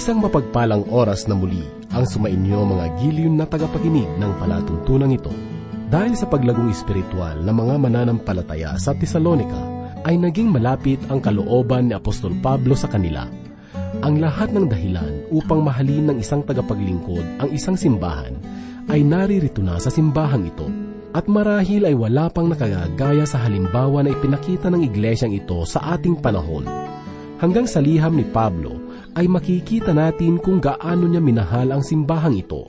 Isang mapagpalang oras na muli ang sumainyo mga giliw na tagapakinig ng palatuntunan ito. Dahil sa paglagong espiritual ng mga mananampalataya sa Tesalonika, ay naging malapit ang kalooban ni Apostol Pablo sa kanila. Ang lahat ng dahilan upang mahalin ng isang tagapaglingkod ang isang simbahan ay naririto na sa simbahang ito. At marahil ay wala pang nakagagaya sa halimbawa na ipinakita ng iglesyang ito sa ating panahon. Hanggang sa liham ni Pablo ay makikita natin kung gaano niya minahal ang simbahang ito.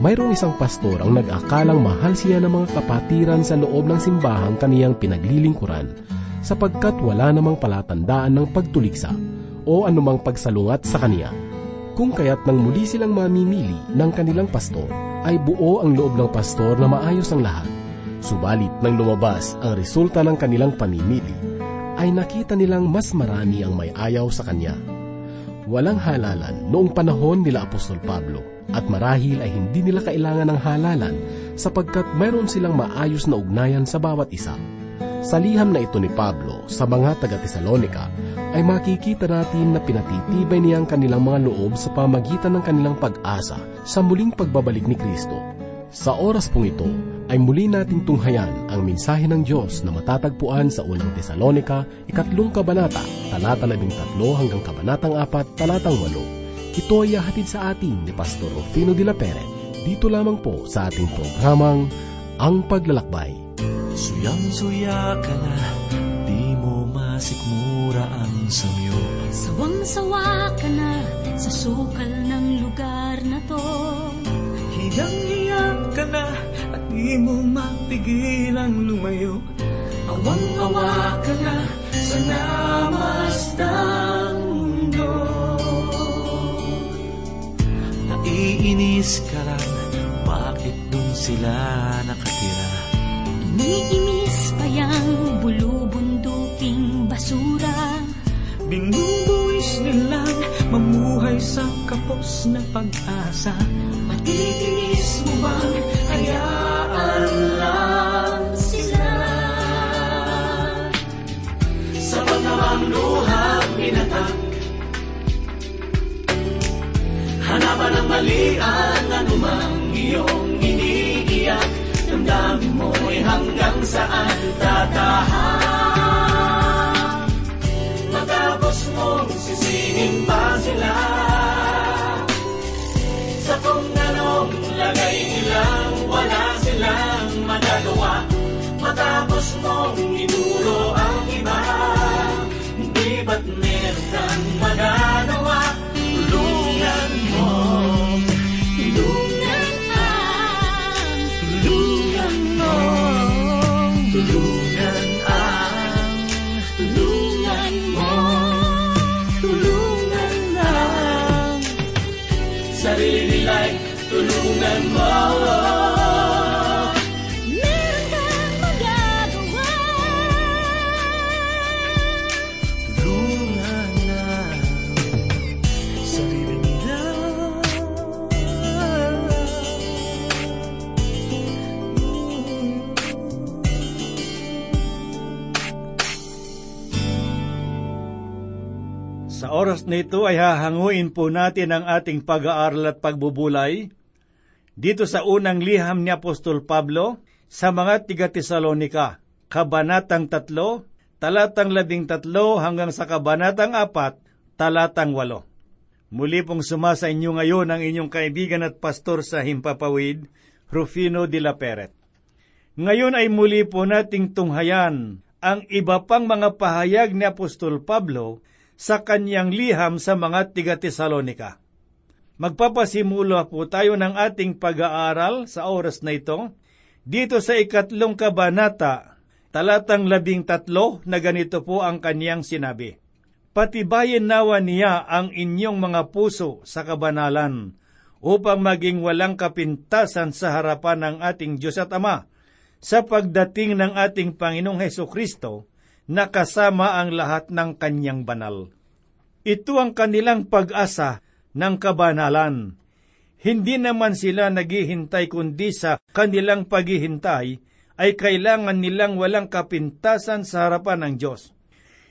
Mayroong isang pastor ang nag-akalang mahal siya ng mga kapatiran sa loob ng simbahang kaniyang pinaglilingkuran sapagkat wala namang palatandaan ng pagtuliksa o anumang pagsalungat sa kaniya. Kung kaya't nang muli silang mamimili ng kanilang pastor, ay buo ang loob ng pastor na maayos ang lahat. Subalit nang lumabas ang resulta ng kanilang pamimili, ay nakita nilang mas marami ang may ayaw sa kanya walang halalan noong panahon nila Apostol Pablo at marahil ay hindi nila kailangan ng halalan sapagkat mayroon silang maayos na ugnayan sa bawat isa. Sa liham na ito ni Pablo sa mga taga-Tesalonika ay makikita natin na pinatitibay niya ang kanilang mga loob sa pamagitan ng kanilang pag-asa sa muling pagbabalik ni Kristo. Sa oras pong ito, ay muli nating tunghayan ang mensahe ng Diyos na matatagpuan sa unang Tesalonika, ikatlong kabanata, talata labing tatlo hanggang kabanatang apat, talatang walo. Ito ay hatid sa atin ni Pastor Rufino de la Pere, dito lamang po sa ating programang Ang Paglalakbay. Suyang-suya ka na, di mo masikmura ang samyo. Sawang-sawa ka na sa sukal ng lugar na to. Hiyang-hiya ka na, di mo mapigilang lumayo. Awang-awa ka na sa namastang mundo. Naiinis ka lang, bakit dun sila nakatira? Iniimis pa yang bulubunduking basura. Binubuwis nilang mamuhay sa kapos na pag-asa. Matitiis mo bang hayaan Hanapan ng mali ang anumang iyong iniiyak. Damdamin mo'y hanggang saan tatahan down, Sa oras na ito ay hahanguin po natin ang ating pag-aaral at pagbubulay dito sa unang liham ni Apostol Pablo sa mga tiga-Tesalonika, Kabanatang 3, talatang 13 hanggang sa Kabanatang 4, talatang 8. Muli pong sumasa inyo ngayon ang inyong kaibigan at pastor sa Himpapawid, Rufino de la Peret. Ngayon ay muli po nating tunghayan ang iba pang mga pahayag ni Apostol Pablo sa kanyang liham sa mga tiga-Tesalonika. Magpapasimula po tayo ng ating pag-aaral sa oras na ito, dito sa ikatlong kabanata, talatang labing tatlo na ganito po ang kanyang sinabi. Patibayin nawa niya ang inyong mga puso sa kabanalan, upang maging walang kapintasan sa harapan ng ating Diyos at Ama, sa pagdating ng ating Panginoong Heso Kristo, na kasama ang lahat ng kanyang banal. Ito ang kanilang pag-asa ng kabanalan. Hindi naman sila naghihintay kundi sa kanilang paghihintay ay kailangan nilang walang kapintasan sa harapan ng Diyos.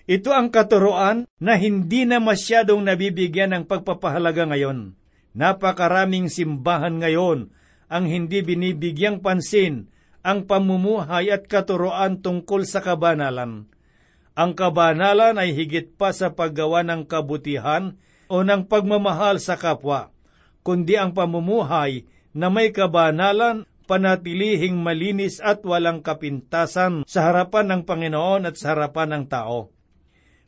Ito ang katuroan na hindi na masyadong nabibigyan ng pagpapahalaga ngayon. Napakaraming simbahan ngayon ang hindi binibigyang pansin ang pamumuhay at katuroan tungkol sa kabanalan. Ang kabanalan ay higit pa sa paggawa ng kabutihan o ng pagmamahal sa kapwa, kundi ang pamumuhay na may kabanalan panatilihing malinis at walang kapintasan sa harapan ng Panginoon at sa harapan ng tao.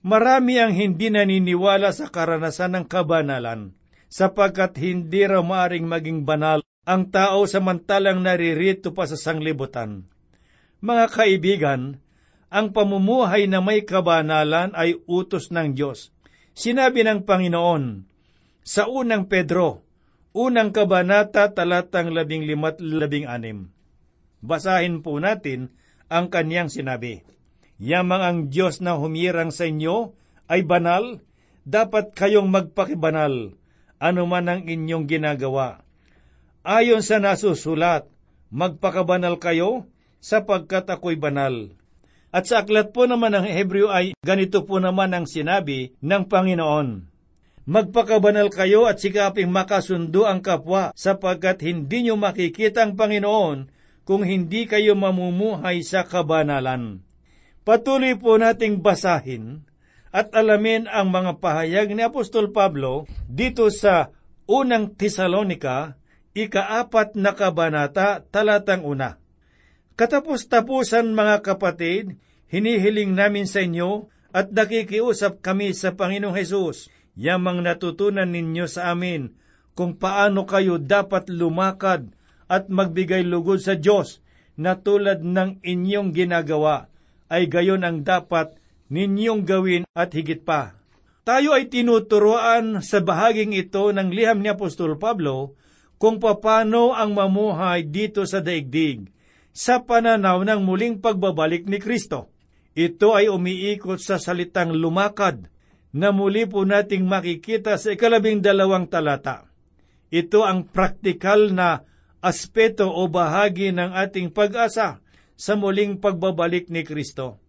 Marami ang hindi naniniwala sa karanasan ng kabanalan, sapagkat hindi raw maaring maging banal ang tao samantalang naririto pa sa sanglibutan. Mga kaibigan, ang pamumuhay na may kabanalan ay utos ng Diyos. Sinabi ng Panginoon sa unang Pedro, unang kabanata talatang labing limat labing anim. Basahin po natin ang kanyang sinabi. Yamang ang Diyos na humirang sa inyo ay banal, dapat kayong magpakibanal, ano man ang inyong ginagawa. Ayon sa nasusulat, magpakabanal kayo, sapagkat ako'y banal. At sa aklat po naman ng Hebreo ay ganito po naman ang sinabi ng Panginoon. Magpakabanal kayo at sikaping makasundo ang kapwa sapagkat hindi nyo makikita ang Panginoon kung hindi kayo mamumuhay sa kabanalan. Patuloy po nating basahin at alamin ang mga pahayag ni Apostol Pablo dito sa unang Tesalonika, ikaapat na kabanata, talatang una. Katapos-tapusan mga kapatid, hinihiling namin sa inyo at nakikiusap kami sa Panginoong Hesus, yamang natutunan ninyo sa amin kung paano kayo dapat lumakad at magbigay lugod sa Diyos na tulad ng inyong ginagawa ay gayon ang dapat ninyong gawin at higit pa. Tayo ay tinuturoan sa bahaging ito ng liham ni Apostol Pablo kung paano ang mamuhay dito sa daigdig sa pananaw ng muling pagbabalik ni Kristo. Ito ay umiikot sa salitang lumakad na muli po nating makikita sa ikalabing dalawang talata. Ito ang praktikal na aspeto o bahagi ng ating pag-asa sa muling pagbabalik ni Kristo.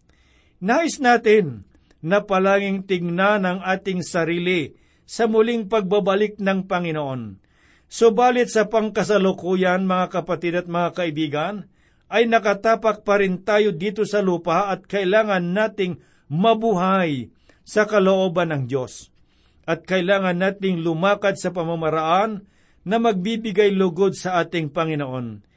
Nais natin na palaging tingnan ang ating sarili sa muling pagbabalik ng Panginoon. Subalit sa pangkasalukuyan, mga kapatid at mga kaibigan, ay nakatapak pa rin tayo dito sa lupa at kailangan nating mabuhay sa kalooban ng Diyos. At kailangan nating lumakad sa pamamaraan na magbibigay lugod sa ating Panginoon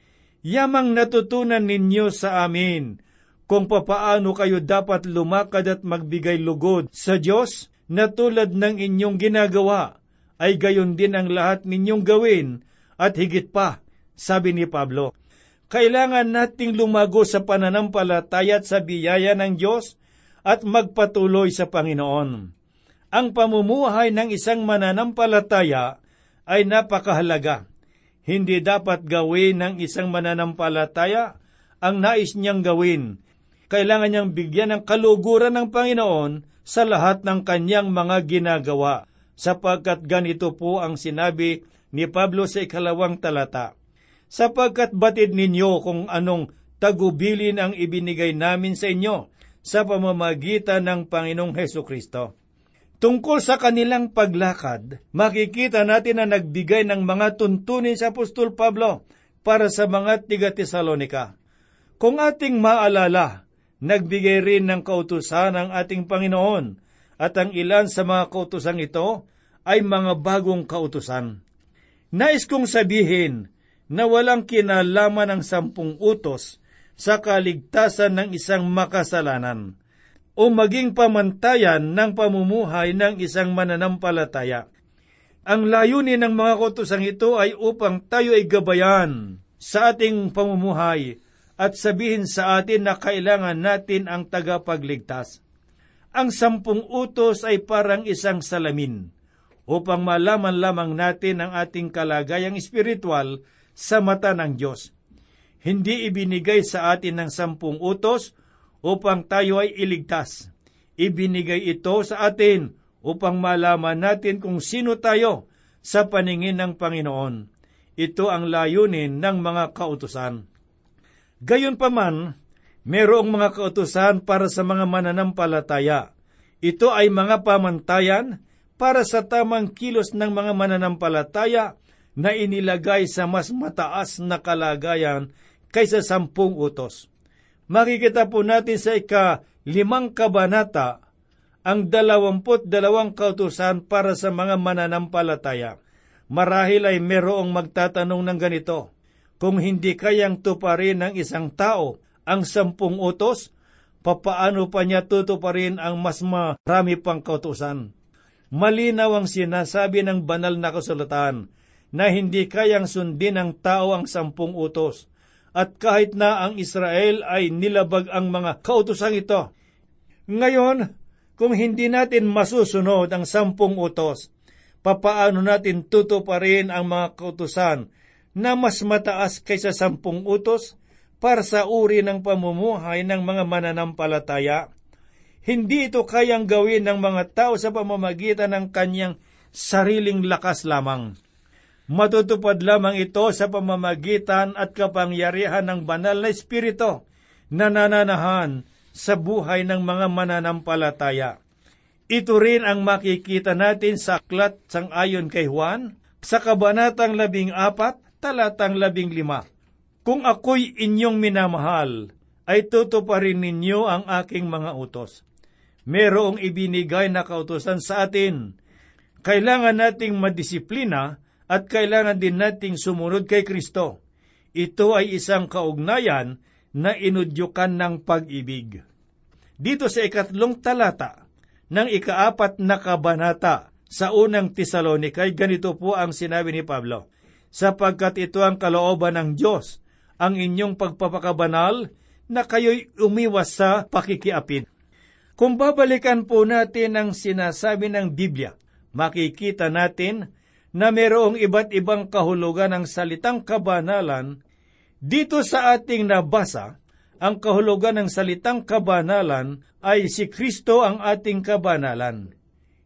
yamang natutunan ninyo sa amin kung papaano kayo dapat lumakad at magbigay lugod sa Diyos na tulad ng inyong ginagawa, ay gayon din ang lahat ninyong gawin at higit pa, sabi ni Pablo. Kailangan nating lumago sa pananampalataya at sa biyaya ng Diyos at magpatuloy sa Panginoon. Ang pamumuhay ng isang mananampalataya ay napakahalaga hindi dapat gawin ng isang mananampalataya ang nais niyang gawin. Kailangan niyang bigyan ng kaluguran ng Panginoon sa lahat ng kanyang mga ginagawa, sapagkat ganito po ang sinabi ni Pablo sa ikalawang talata. Sapagkat batid ninyo kung anong tagubilin ang ibinigay namin sa inyo sa pamamagitan ng Panginoong Heso Kristo Tungkol sa kanilang paglakad, makikita natin na nagbigay ng mga tuntunin sa Apostol Pablo para sa mga tiga Tesalonika. Kung ating maalala, nagbigay rin ng kautusan ang ating Panginoon at ang ilan sa mga kautusan ito ay mga bagong kautusan. Nais kong sabihin na walang kinalaman ang sampung utos sa kaligtasan ng isang makasalanan o maging pamantayan ng pamumuhay ng isang mananampalataya. Ang layunin ng mga kutusang ito ay upang tayo ay gabayan sa ating pamumuhay at sabihin sa atin na kailangan natin ang tagapagligtas. Ang sampung utos ay parang isang salamin upang malaman lamang natin ang ating kalagayang espiritual sa mata ng Diyos. Hindi ibinigay sa atin ng sampung utos upang tayo ay iligtas. Ibinigay ito sa atin upang malaman natin kung sino tayo sa paningin ng Panginoon. Ito ang layunin ng mga kautusan. Gayon pa man, merong mga kautusan para sa mga mananampalataya. Ito ay mga pamantayan para sa tamang kilos ng mga mananampalataya na inilagay sa mas mataas na kalagayan kaysa sampung utos. Makikita po natin sa ika limang kabanata ang dalawamput dalawang kautusan para sa mga mananampalataya. Marahil ay merong magtatanong ng ganito, kung hindi kayang tuparin ng isang tao ang sampung utos, papaano pa niya tutuparin ang mas marami pang kautusan? Malinaw ang sinasabi ng banal na kasulatan na hindi kayang sundin ng tao ang sampung utos. At kahit na ang Israel ay nilabag ang mga kautosang ito. Ngayon, kung hindi natin masusunod ang sampung utos, papaano natin tutuparin ang mga kautusan na mas mataas kaysa sampung utos para sa uri ng pamumuhay ng mga mananampalataya? Hindi ito kayang gawin ng mga tao sa pamamagitan ng kanyang sariling lakas lamang. Matutupad lamang ito sa pamamagitan at kapangyarihan ng banal na Espiritu na nananahan sa buhay ng mga mananampalataya. Ito rin ang makikita natin sa aklat sang ayon kay Juan sa kabanatang labing apat, talatang labing lima. Kung ako'y inyong minamahal, ay tutuparin ninyo ang aking mga utos. Merong ibinigay na kautosan sa atin. Kailangan nating madisiplina at kailangan din nating sumunod kay Kristo. Ito ay isang kaugnayan na inudyukan ng pag-ibig. Dito sa ikatlong talata ng ikaapat na kabanata sa unang Tesalonika ay ganito po ang sinabi ni Pablo, sapagkat ito ang kalooban ng Diyos, ang inyong pagpapakabanal na kayo'y umiwas sa pakikiapin. Kung babalikan po natin ang sinasabi ng Biblia, makikita natin na mayroong iba't ibang kahulugan ng salitang kabanalan, dito sa ating nabasa, ang kahulugan ng salitang kabanalan ay si Kristo ang ating kabanalan.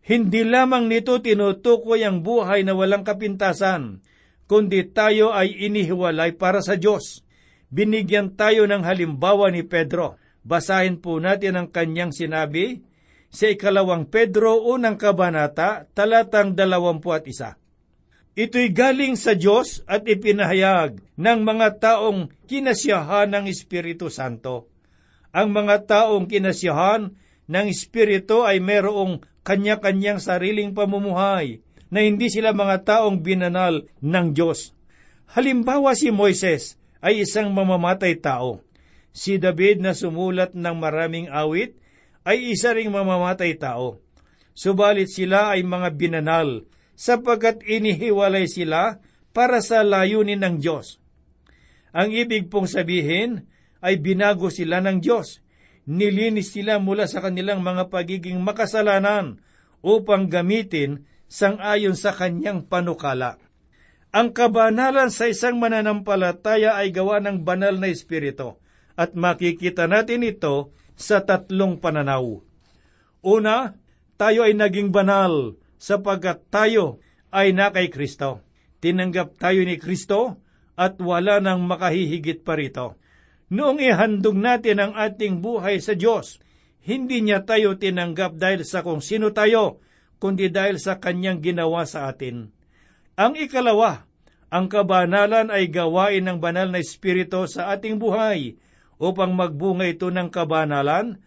Hindi lamang nito tinutukoy ang buhay na walang kapintasan, kundi tayo ay inihiwalay para sa Diyos. Binigyan tayo ng halimbawa ni Pedro. Basahin po natin ang kanyang sinabi sa ikalawang Pedro unang kabanata, talatang dalawampu at isa. Ito'y galing sa Diyos at ipinahayag ng mga taong kinasiyahan ng Espiritu Santo. Ang mga taong kinasiyahan ng Espiritu ay merong kanya-kanyang sariling pamumuhay na hindi sila mga taong binanal ng Diyos. Halimbawa si Moises ay isang mamamatay tao. Si David na sumulat ng maraming awit ay isa ring mamamatay tao. Subalit sila ay mga binanal sapagkat inihiwalay sila para sa layunin ng Diyos. Ang ibig pong sabihin ay binago sila ng Diyos. Nilinis sila mula sa kanilang mga pagiging makasalanan upang gamitin sang-ayon sa kanyang panukala. Ang kabanalan sa isang mananampalataya ay gawa ng banal na espiritu at makikita natin ito sa tatlong pananaw. Una, tayo ay naging banal sapagkat tayo ay na kay Kristo. Tinanggap tayo ni Kristo at wala nang makahihigit pa rito. Noong ihandog natin ang ating buhay sa Diyos, hindi niya tayo tinanggap dahil sa kung sino tayo, kundi dahil sa kanyang ginawa sa atin. Ang ikalawa, ang kabanalan ay gawain ng banal na Espiritu sa ating buhay upang magbunga ito ng kabanalan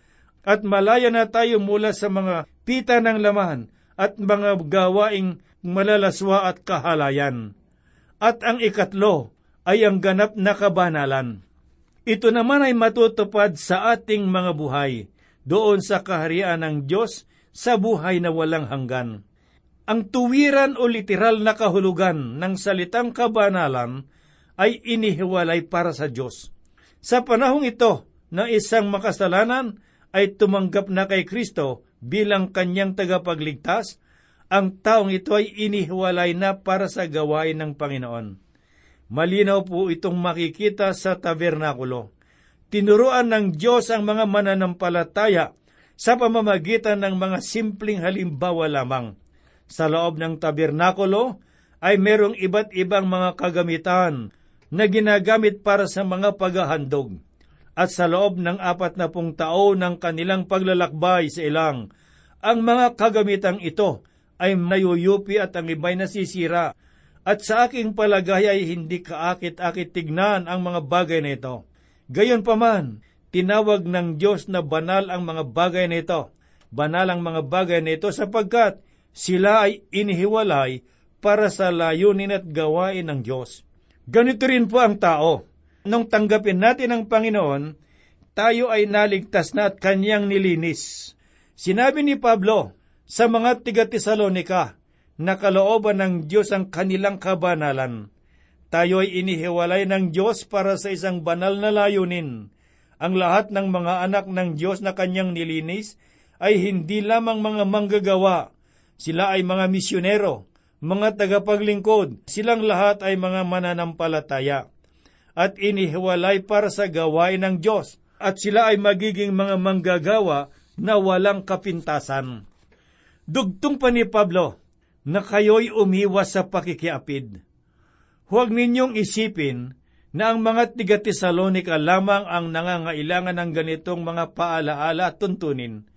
at malaya na tayo mula sa mga pita ng laman at mga gawaing malalaswa at kahalayan. At ang ikatlo ay ang ganap na kabanalan. Ito naman ay matutupad sa ating mga buhay, doon sa kaharian ng Diyos sa buhay na walang hanggan. Ang tuwiran o literal na kahulugan ng salitang kabanalan ay inihiwalay para sa Diyos. Sa panahong ito na isang makasalanan ay tumanggap na kay Kristo bilang kanyang tagapagligtas, ang taong ito ay inihiwalay na para sa gawain ng Panginoon. Malinaw po itong makikita sa tabernakulo. Tinuruan ng Diyos ang mga mananampalataya sa pamamagitan ng mga simpleng halimbawa lamang. Sa loob ng tabernakulo ay merong iba't ibang mga kagamitan na ginagamit para sa mga paghahandog at sa loob ng apat na pung taon ng kanilang paglalakbay sa ilang, Ang mga kagamitang ito ay nayuyupi at ang iba'y nasisira. At sa aking palagay ay hindi kaakit-akit tignan ang mga bagay na ito. Gayon pa man, tinawag ng Diyos na banal ang mga bagay na ito. Banal ang mga bagay na ito sapagkat sila ay inihiwalay para sa layunin at gawain ng Diyos. Ganito rin po ang tao. Nung tanggapin natin ang Panginoon, tayo ay naligtas na at kanyang nilinis. Sinabi ni Pablo sa mga tiga-Tesalonika na kalooban ng Diyos ang kanilang kabanalan. Tayo ay inihiwalay ng Diyos para sa isang banal na layunin. Ang lahat ng mga anak ng Diyos na kanyang nilinis ay hindi lamang mga manggagawa. Sila ay mga misyonero, mga tagapaglingkod, silang lahat ay mga mananampalataya at inihiwalay para sa gawain ng Diyos at sila ay magiging mga manggagawa na walang kapintasan. Dugtong pa ni Pablo na kayo'y umiwas sa pakikiapid. Huwag ninyong isipin na ang mga tiga Tesalonika lamang ang nangangailangan ng ganitong mga paalaala at tuntunin.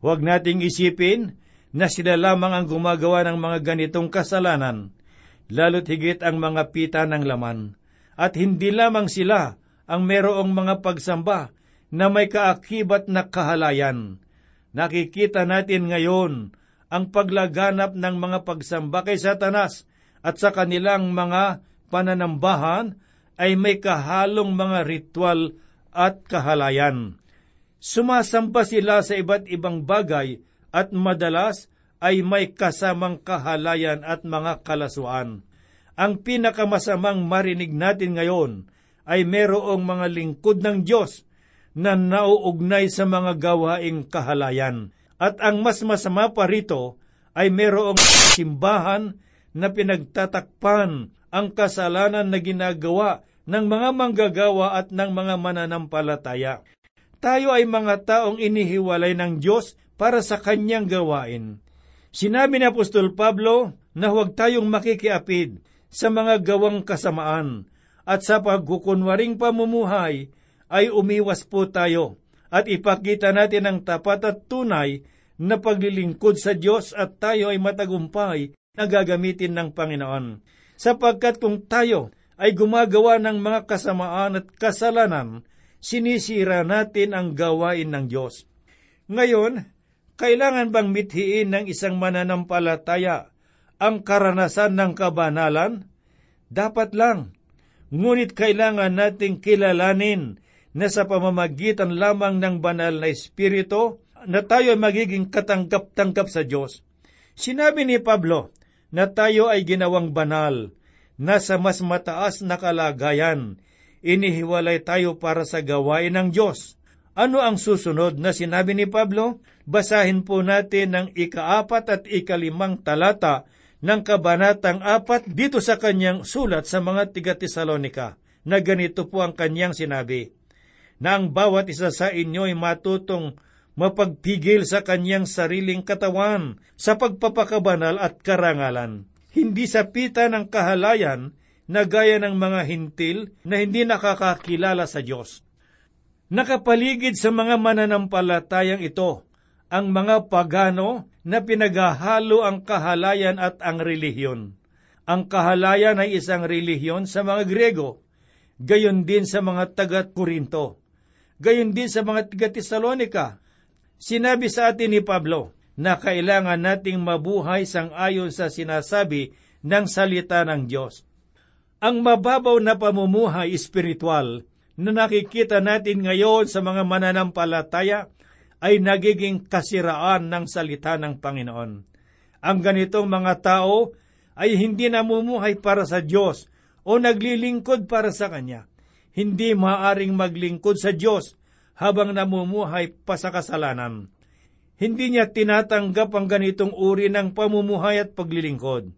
Huwag nating isipin na sila lamang ang gumagawa ng mga ganitong kasalanan, lalo't higit ang mga pita ng laman. At hindi lamang sila ang merong mga pagsamba na may kaakibat na kahalayan. Nakikita natin ngayon ang paglaganap ng mga pagsamba kay Satanas at sa kanilang mga pananambahan ay may kahalong mga ritual at kahalayan. Sumasamba sila sa iba't ibang bagay at madalas ay may kasamang kahalayan at mga kalasuan. Ang pinakamasamang marinig natin ngayon ay merong mga lingkod ng Diyos na nauugnay sa mga gawaing kahalayan. At ang mas masama pa rito ay merong simbahan na pinagtatakpan ang kasalanan na ginagawa ng mga manggagawa at ng mga mananampalataya. Tayo ay mga taong inihiwalay ng Diyos para sa kanyang gawain. Sinabi ni Apostol Pablo na huwag tayong makikiapid sa mga gawang kasamaan at sa pagkukunwaring pamumuhay ay umiwas po tayo at ipakita natin ang tapat at tunay na paglilingkod sa Diyos at tayo ay matagumpay na gagamitin ng Panginoon. Sapagkat kung tayo ay gumagawa ng mga kasamaan at kasalanan, sinisira natin ang gawain ng Diyos. Ngayon, kailangan bang mithiin ng isang mananampalataya ang karanasan ng kabanalan? Dapat lang. Ngunit kailangan nating kilalanin na sa pamamagitan lamang ng banal na Espiritu na tayo ay magiging katanggap-tanggap sa Diyos. Sinabi ni Pablo na tayo ay ginawang banal, na sa mas mataas na kalagayan, inihiwalay tayo para sa gawain ng Diyos. Ano ang susunod na sinabi ni Pablo? Basahin po natin ang ikaapat at ikalimang talata ng kabanatang apat dito sa kanyang sulat sa mga tiga-Tesalonika, na ganito po ang kanyang sinabi, na ang bawat isa sa inyo ay matutong mapagpigil sa kanyang sariling katawan sa pagpapakabanal at karangalan, hindi sa pita ng kahalayan na gaya ng mga hintil na hindi nakakakilala sa Diyos. Nakapaligid sa mga mananampalatayang ito ang mga pagano na pinaghahalo ang kahalayan at ang relihiyon. Ang kahalayan ay isang relihiyon sa mga Grego, gayon din sa mga taga-Korinto, gayon din sa mga taga-Tesalonika. Sinabi sa atin ni Pablo na kailangan nating mabuhay sang ayon sa sinasabi ng salita ng Diyos. Ang mababaw na pamumuhay espiritual na nakikita natin ngayon sa mga mananampalataya ay nagiging kasiraan ng salita ng Panginoon. Ang ganitong mga tao ay hindi namumuhay para sa Diyos o naglilingkod para sa Kanya. Hindi maaring maglingkod sa Diyos habang namumuhay pa sa kasalanan. Hindi niya tinatanggap ang ganitong uri ng pamumuhay at paglilingkod.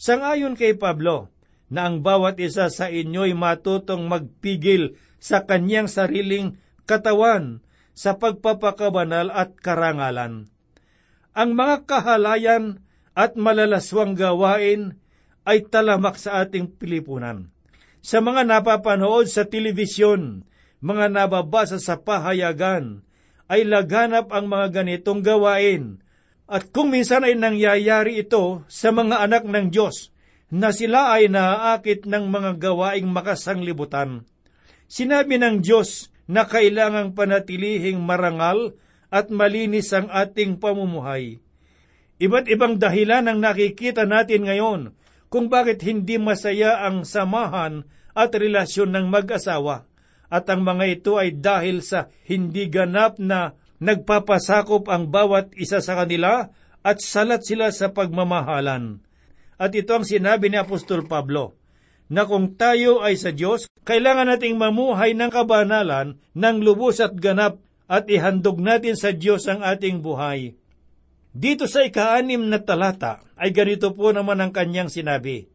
Sangayon kay Pablo, na ang bawat isa sa inyo'y matutong magpigil sa kanyang sariling katawan sa pagpapakabanal at karangalan. Ang mga kahalayan at malalaswang gawain ay talamak sa ating pilipunan. Sa mga napapanood sa telebisyon, mga nababasa sa pahayagan, ay laganap ang mga ganitong gawain. At kung minsan ay nangyayari ito sa mga anak ng Diyos, na sila ay naaakit ng mga gawaing makasanglibutan. Sinabi ng Diyos na kailangang panatilihing marangal at malinis ang ating pamumuhay. Iba't ibang dahilan ang nakikita natin ngayon kung bakit hindi masaya ang samahan at relasyon ng mag-asawa. At ang mga ito ay dahil sa hindi ganap na nagpapasakop ang bawat isa sa kanila at salat sila sa pagmamahalan. At ito ang sinabi ni Apostol Pablo, na kung tayo ay sa Diyos, kailangan nating mamuhay ng kabanalan ng lubos at ganap at ihandog natin sa Diyos ang ating buhay. Dito sa ikaanim na talata ay ganito po naman ang kanyang sinabi,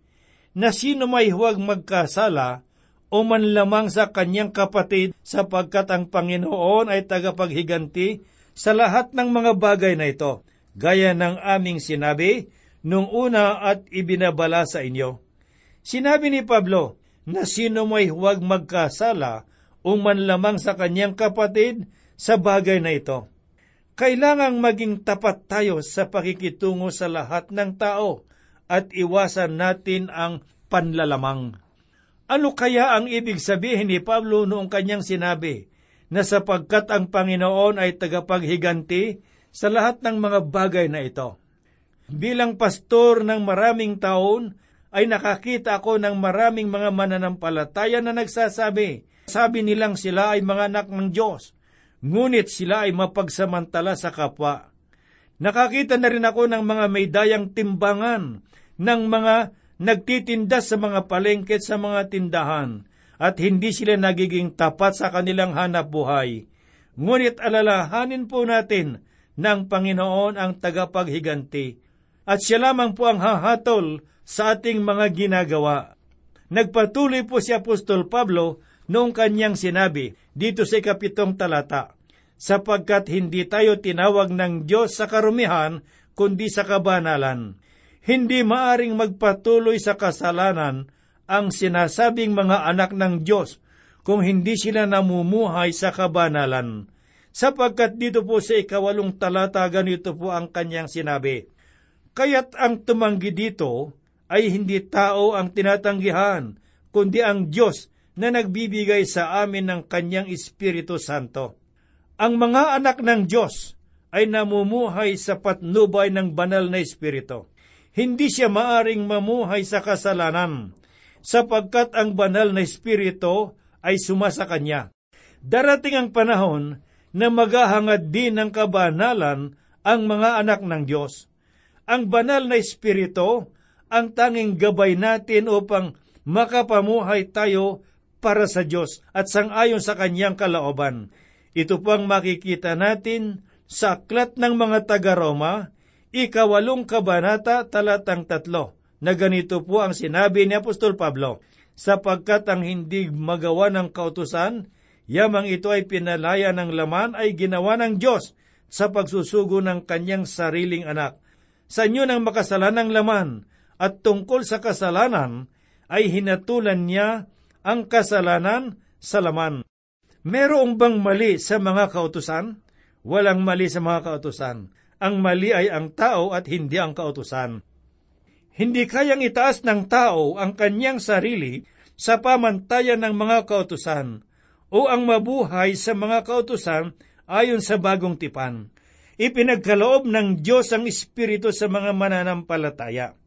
na sino may huwag magkasala o man lamang sa kanyang kapatid sapagkat ang Panginoon ay tagapaghiganti sa lahat ng mga bagay na ito, gaya ng aming sinabi nung una at ibinabala sa inyo. Sinabi ni Pablo na sino may huwag magkasala o man lamang sa kanyang kapatid sa bagay na ito. Kailangang maging tapat tayo sa pakikitungo sa lahat ng tao at iwasan natin ang panlalamang. Ano kaya ang ibig sabihin ni Pablo noong kanyang sinabi na sapagkat ang Panginoon ay tagapaghiganti sa lahat ng mga bagay na ito? Bilang pastor ng maraming taon, ay nakakita ako ng maraming mga mananampalataya na nagsasabi, sabi nilang sila ay mga anak ng Diyos, ngunit sila ay mapagsamantala sa kapwa. Nakakita na rin ako ng mga may dayang timbangan ng mga nagtitinda sa mga palengke sa mga tindahan at hindi sila nagiging tapat sa kanilang hanap buhay. Ngunit alalahanin po natin ng Panginoon ang tagapaghiganti at siya lamang po ang hahatol sa ating mga ginagawa. Nagpatuloy po si Apostol Pablo noong kanyang sinabi dito sa ikapitong talata, sapagkat hindi tayo tinawag ng Diyos sa karumihan, kundi sa kabanalan. Hindi maaring magpatuloy sa kasalanan ang sinasabing mga anak ng Diyos kung hindi sila namumuhay sa kabanalan. Sapagkat dito po sa ikawalong talata ganito po ang kanyang sinabi, Kaya't ang tumanggi dito ay hindi tao ang tinatanggihan, kundi ang Diyos na nagbibigay sa amin ng kanyang Espiritu Santo. Ang mga anak ng Diyos ay namumuhay sa patnubay ng banal na Espiritu. Hindi siya maaring mamuhay sa kasalanan, sapagkat ang banal na Espiritu ay sumasa kanya. Darating ang panahon na maghahangad din ng kabanalan ang mga anak ng Diyos. Ang banal na Espiritu ang tanging gabay natin upang makapamuhay tayo para sa Diyos at sangayon sa kanyang kalaoban. Ito po ang makikita natin sa aklat ng mga taga-Roma, ikawalong kabanata talatang tatlo, na ganito po ang sinabi ni Apostol Pablo, sapagkat ang hindi magawa ng kautusan, yamang ito ay pinalaya ng laman ay ginawa ng Diyos sa pagsusugo ng kanyang sariling anak. Sa inyo ng makasalanang laman at tungkol sa kasalanan ay hinatulan niya ang kasalanan sa laman. Merong bang mali sa mga kautusan? Walang mali sa mga kautusan. Ang mali ay ang tao at hindi ang kautusan. Hindi kayang itaas ng tao ang kanyang sarili sa pamantayan ng mga kautusan o ang mabuhay sa mga kautusan ayon sa bagong tipan. Ipinagkaloob ng Diyos ang Espiritu sa mga mananampalataya.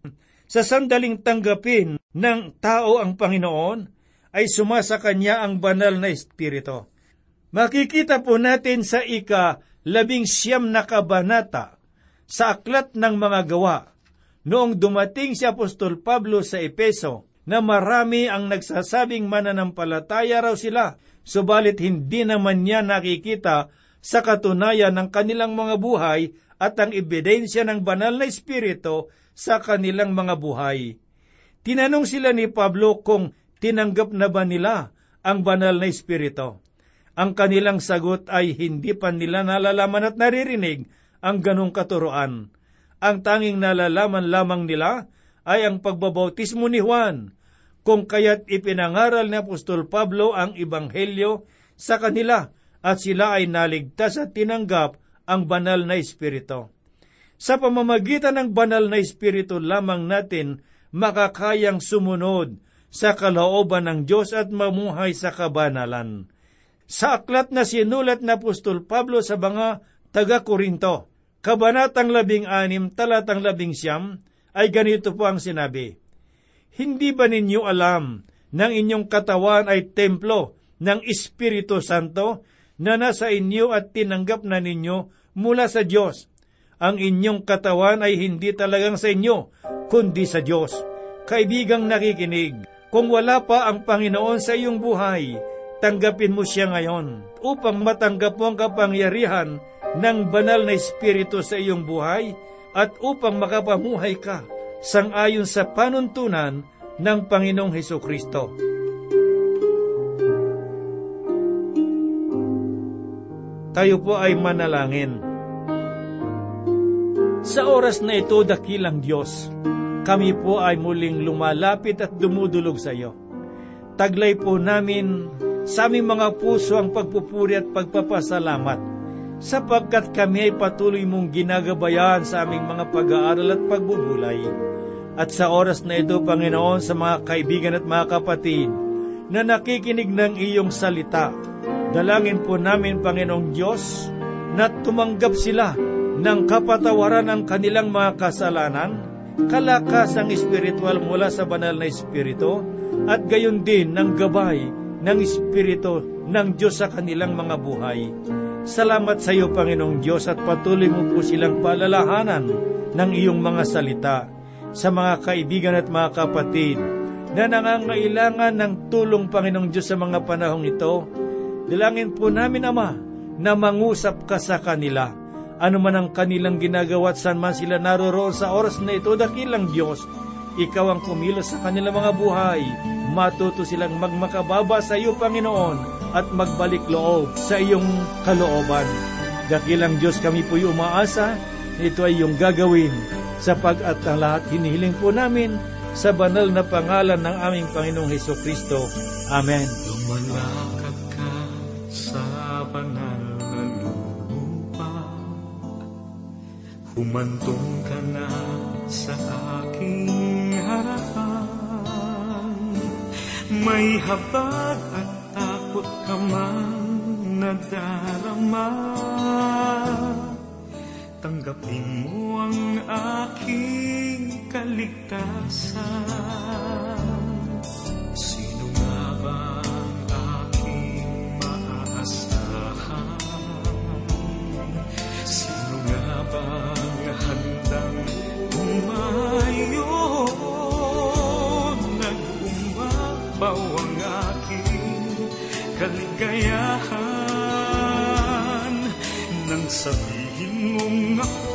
Sa sandaling tanggapin ng tao ang Panginoon, ay sumasa kanya ang banal na Espiritu. Makikita po natin sa ika labing siyam na kabanata sa aklat ng mga gawa noong dumating si Apostol Pablo sa Epeso na marami ang nagsasabing mananampalataya raw sila, subalit hindi naman niya nakikita sa katunayan ng kanilang mga buhay at ang ebidensya ng banal na Espiritu sa kanilang mga buhay. Tinanong sila ni Pablo kung tinanggap na ba nila ang banal na Espiritu? Ang kanilang sagot ay hindi pa nila nalalaman at naririnig ang ganong katuroan. Ang tanging nalalaman lamang nila ay ang pagbabautismo ni Juan, kung kaya't ipinangaral ni Apostol Pablo ang Ibanghelyo sa kanila at sila ay naligtas at tinanggap ang banal na Espiritu. Sa pamamagitan ng banal na Espiritu lamang natin makakayang sumunod sa kalooban ng Diyos at mamuhay sa kabanalan. Sa aklat na sinulat na Apostol Pablo sa mga taga-Korinto, Kabanatang labing anim, talatang labing siyam, ay ganito po ang sinabi, Hindi ba ninyo alam ng inyong katawan ay templo ng Espiritu Santo na nasa inyo at tinanggap na ninyo mula sa Diyos? Ang inyong katawan ay hindi talagang sa inyo, kundi sa Diyos. Kaibigang nakikinig, kung wala pa ang Panginoon sa iyong buhay, tanggapin mo siya ngayon upang matanggap mo ang kapangyarihan ng banal na Espiritu sa iyong buhay at upang makapamuhay ka sangayon sa panuntunan ng Panginoong Heso Kristo. Tayo po ay manalangin. Sa oras na ito, dakilang Diyos, kami po ay muling lumalapit at dumudulog sa iyo. Taglay po namin sa aming mga puso ang pagpupuri at pagpapasalamat sapagkat kami ay patuloy mong ginagabayan sa aming mga pag-aaral at pagbubulay. At sa oras na ito, Panginoon, sa mga kaibigan at mga kapatid na nakikinig ng iyong salita, dalangin po namin, Panginoong Diyos, na tumanggap sila ng kapatawaran ng kanilang mga kasalanan, kalakas ang espiritual mula sa banal na espiritu, at gayon din ng gabay ng Espiritu ng Diyos sa kanilang mga buhay. Salamat sa iyo, Panginoong Diyos, at patuloy mo po silang palalahanan ng iyong mga salita sa mga kaibigan at mga kapatid na nangangailangan ng tulong, Panginoong Diyos, sa mga panahong ito. Dalangin po namin, Ama, na mangusap ka sa kanila. Ano man ang kanilang ginagawa at saan man sila naroroon sa oras na ito, dakilang Diyos, ikaw ang kumilos sa kanilang mga buhay matuto silang magmakababa sa iyo, Panginoon, at magbalik loob sa iyong kalooban. Dakilang Diyos kami po'y umaasa, ito ay iyong gagawin, sapag at ang lahat hinihiling po namin sa banal na pangalan ng aming Panginoong Heso Kristo. Amen. Lumalakad ka sa banal na lupa Humantong ka na sa aking harapan. May habag at takot ka man nadarama. Tanggapin mo ang aking kaligtasan Nag-umabaw ang aking kaligayahan. Nang sabihin mong ako'y